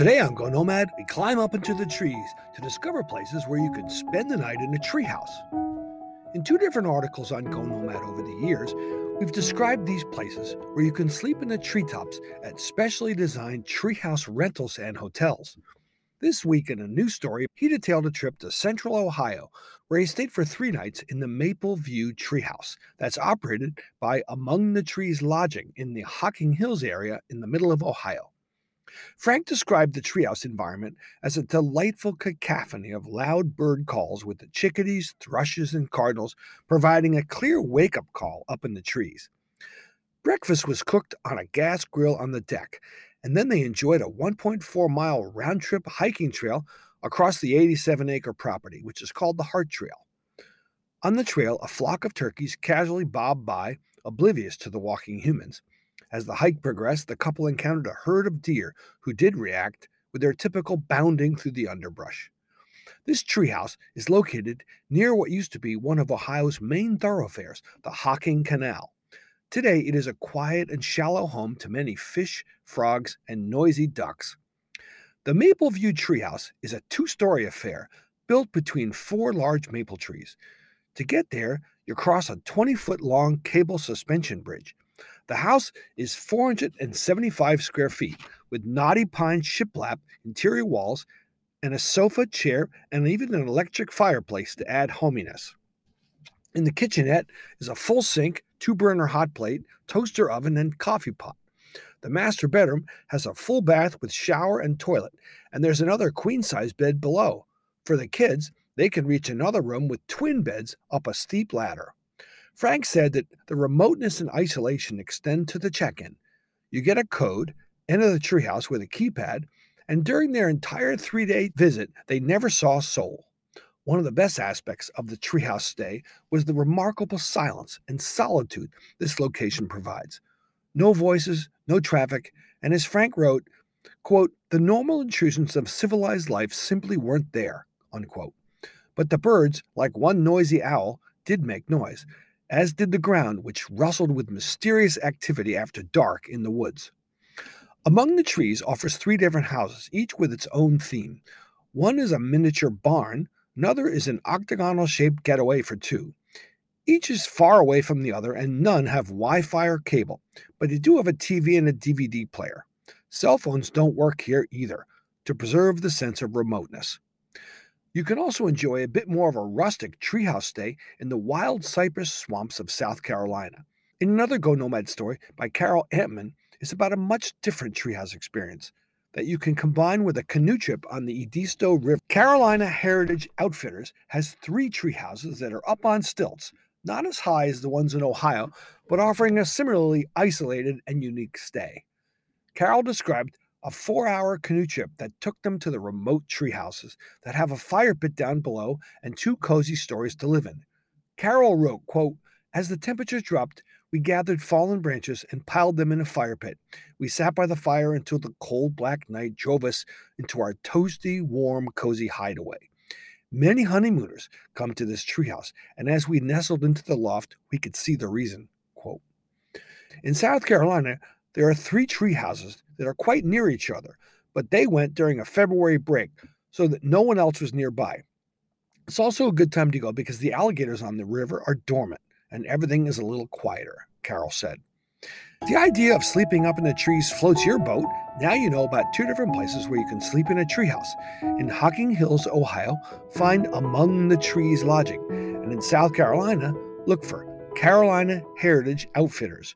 Today on Go Nomad, we climb up into the trees to discover places where you can spend the night in a treehouse. In two different articles on Go Nomad over the years, we've described these places where you can sleep in the treetops at specially designed treehouse rentals and hotels. This week, in a new story, he detailed a trip to central Ohio where he stayed for three nights in the Maple View Treehouse that's operated by Among the Trees Lodging in the Hocking Hills area in the middle of Ohio. Frank described the treehouse environment as a delightful cacophony of loud bird calls with the chickadees, thrushes, and cardinals providing a clear wake up call up in the trees. Breakfast was cooked on a gas grill on the deck, and then they enjoyed a 1.4 mile round trip hiking trail across the 87 acre property, which is called the Heart Trail. On the trail, a flock of turkeys casually bobbed by, oblivious to the walking humans. As the hike progressed, the couple encountered a herd of deer who did react with their typical bounding through the underbrush. This treehouse is located near what used to be one of Ohio's main thoroughfares, the Hocking Canal. Today, it is a quiet and shallow home to many fish, frogs, and noisy ducks. The Maple View Treehouse is a two story affair built between four large maple trees. To get there, you cross a 20 foot long cable suspension bridge. The house is 475 square feet with knotty pine shiplap interior walls and a sofa, chair, and even an electric fireplace to add hominess. In the kitchenette is a full sink, two burner hot plate, toaster oven, and coffee pot. The master bedroom has a full bath with shower and toilet, and there's another queen size bed below. For the kids, they can reach another room with twin beds up a steep ladder. Frank said that the remoteness and isolation extend to the check in. You get a code, enter the treehouse with a keypad, and during their entire three day visit, they never saw a soul. One of the best aspects of the treehouse stay was the remarkable silence and solitude this location provides. No voices, no traffic, and as Frank wrote, quote, the normal intrusions of civilized life simply weren't there, unquote. But the birds, like one noisy owl, did make noise, as did the ground, which rustled with mysterious activity after dark in the woods. Among the trees offers three different houses, each with its own theme. One is a miniature barn, another is an octagonal shaped getaway for two. Each is far away from the other, and none have Wi Fi or cable, but they do have a TV and a DVD player. Cell phones don't work here either, to preserve the sense of remoteness. You can also enjoy a bit more of a rustic treehouse stay in the wild cypress swamps of South Carolina. In another Go Nomad story by Carol Antman is about a much different treehouse experience that you can combine with a canoe trip on the Edisto River. Carolina Heritage Outfitters has three treehouses that are up on stilts, not as high as the ones in Ohio, but offering a similarly isolated and unique stay. Carol described a four hour canoe trip that took them to the remote tree houses that have a fire pit down below and two cozy stories to live in. Carol wrote, quote, As the temperature dropped, we gathered fallen branches and piled them in a fire pit. We sat by the fire until the cold black night drove us into our toasty, warm, cozy hideaway. Many honeymooners come to this treehouse, and as we nestled into the loft, we could see the reason. Quote. In South Carolina, there are three tree houses that are quite near each other, but they went during a February break so that no one else was nearby. It's also a good time to go because the alligators on the river are dormant and everything is a little quieter, Carol said. The idea of sleeping up in the trees floats your boat. Now you know about two different places where you can sleep in a treehouse. In Hocking Hills, Ohio, find Among the Trees Lodging. And in South Carolina, look for Carolina Heritage Outfitters.